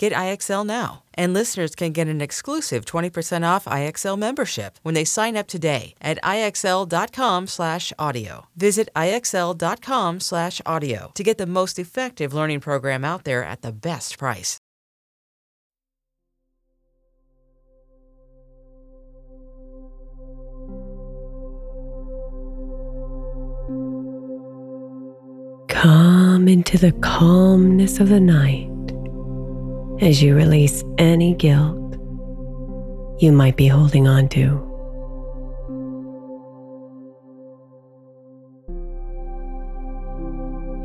Get IXL now. And listeners can get an exclusive 20% off IXL membership when they sign up today at IXL.com/audio. Visit IXL.com/audio to get the most effective learning program out there at the best price. Come into the calmness of the night as you release any guilt you might be holding on to.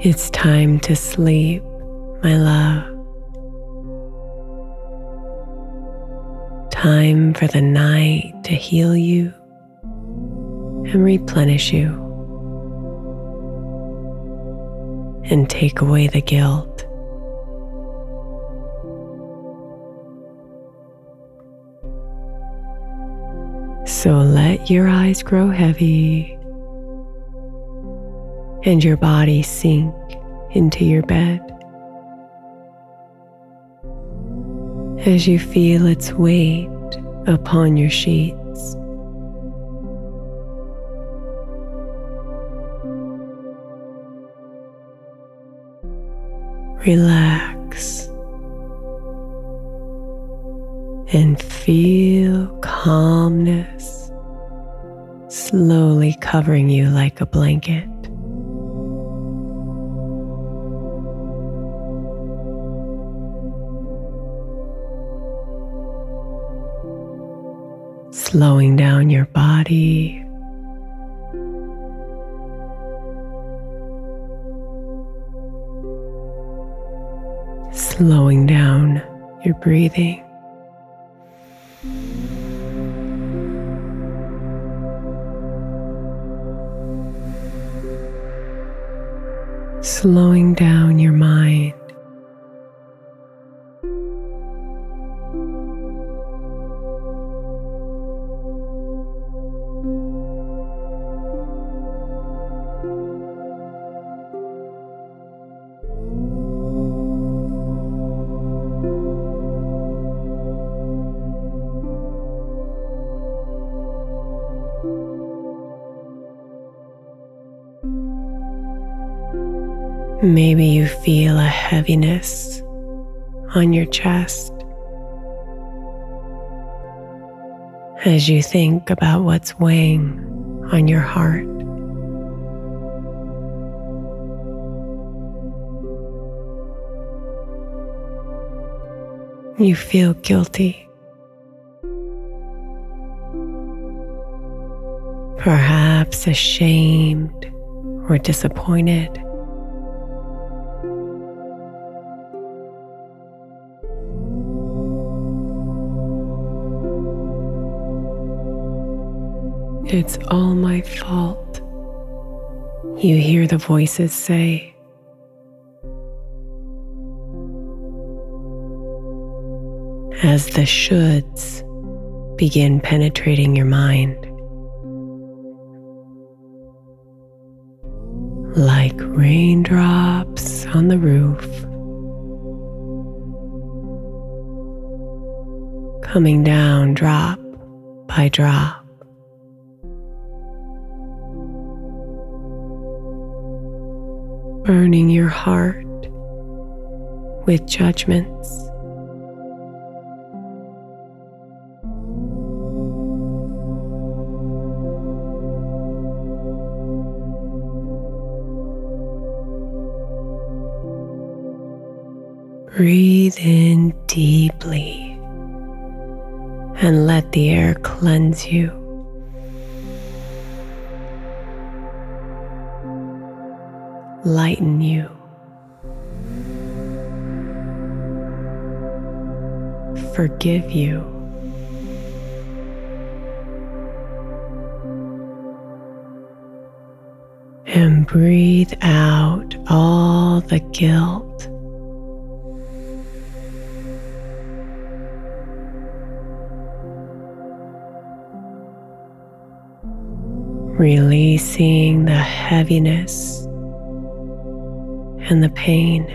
It's time to sleep, my love. Time for the night to heal you and replenish you and take away the guilt. So let your eyes grow heavy and your body sink into your bed. As you feel its weight upon your sheets. Relax and feel calmness slowly covering you like a blanket. Slowing down your body. Slowing down your breathing. Slowing down your mind. Maybe you feel a heaviness on your chest as you think about what's weighing on your heart. You feel guilty. Perhaps ashamed or disappointed. It's all my fault. You hear the voices say. As the shoulds begin penetrating your mind, like raindrops on the roof, coming down drop by drop. Burning your heart with judgments. Breathe in deeply and let the air cleanse you. Lighten you. Forgive you. And breathe out all the guilt. Releasing the heaviness and the pain.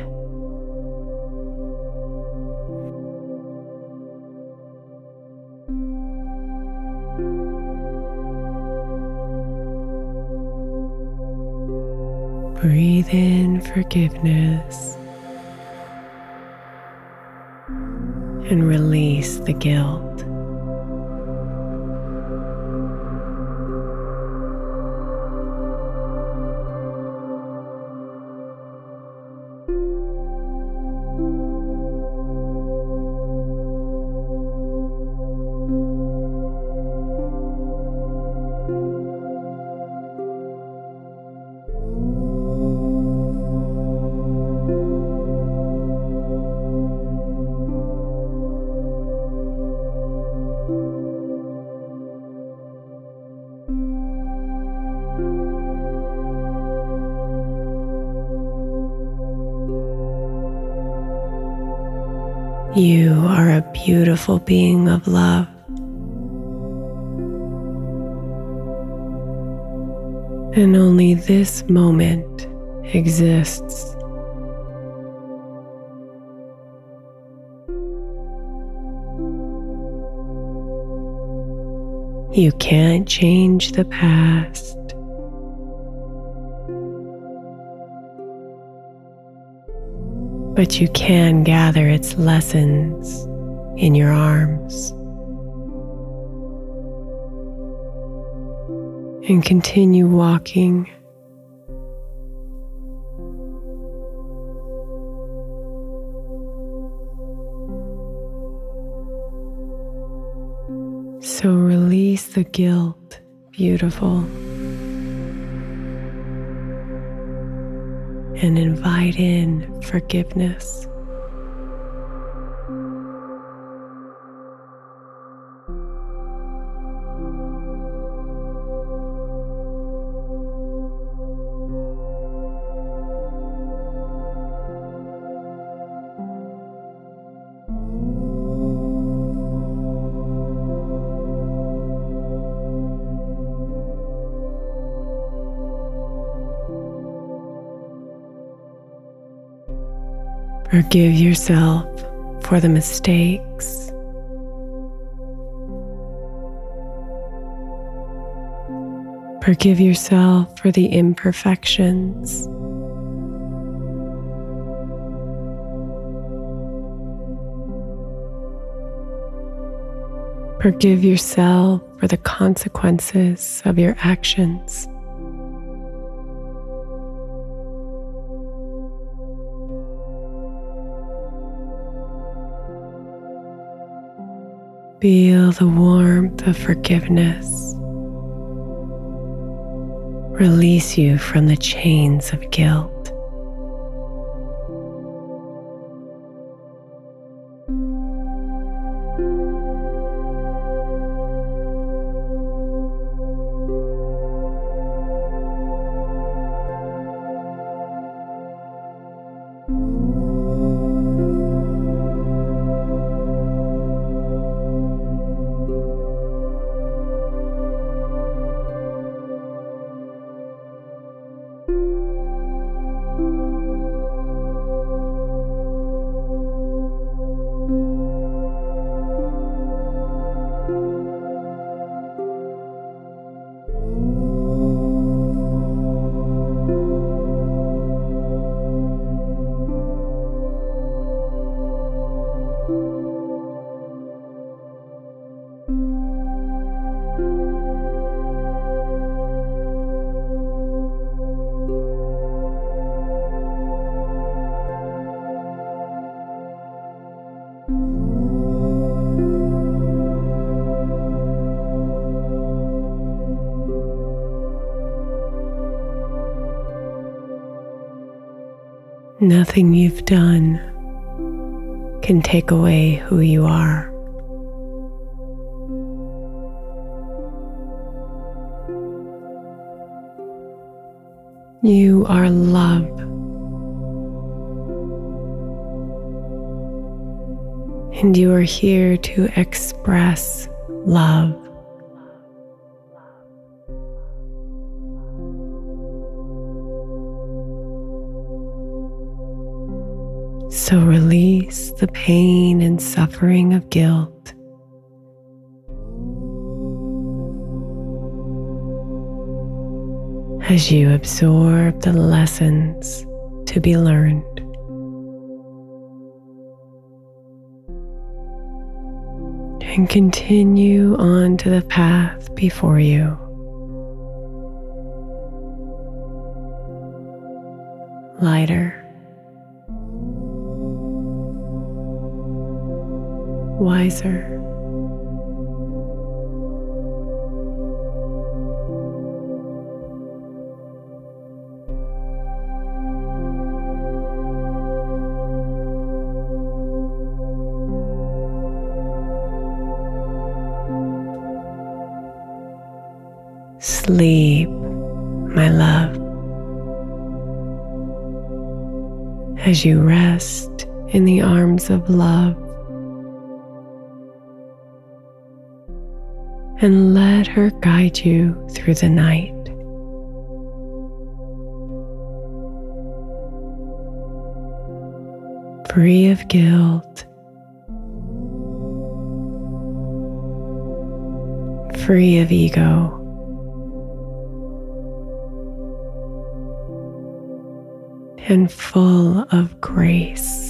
Breathe in forgiveness and release the guilt. You are a beautiful being of love. And only this moment exists. You can't change the past. But you can gather its lessons in your arms. And continue walking. So release the guilt, beautiful. And invite in forgiveness. Forgive yourself for the mistakes. Forgive yourself for the imperfections. Forgive yourself for the consequences of your actions. Feel the warmth of forgiveness. Release you from the chains of guilt. Nothing you've done can take away who you are. You are love. And you are here to express love. The pain and suffering of guilt. As you absorb the lessons to be learned. And continue on to the path before you. Lighter. Wiser. Sleep, my love, as you rest in the arms of love. And let her guide you through the night. Free of guilt, free of ego. And full of grace.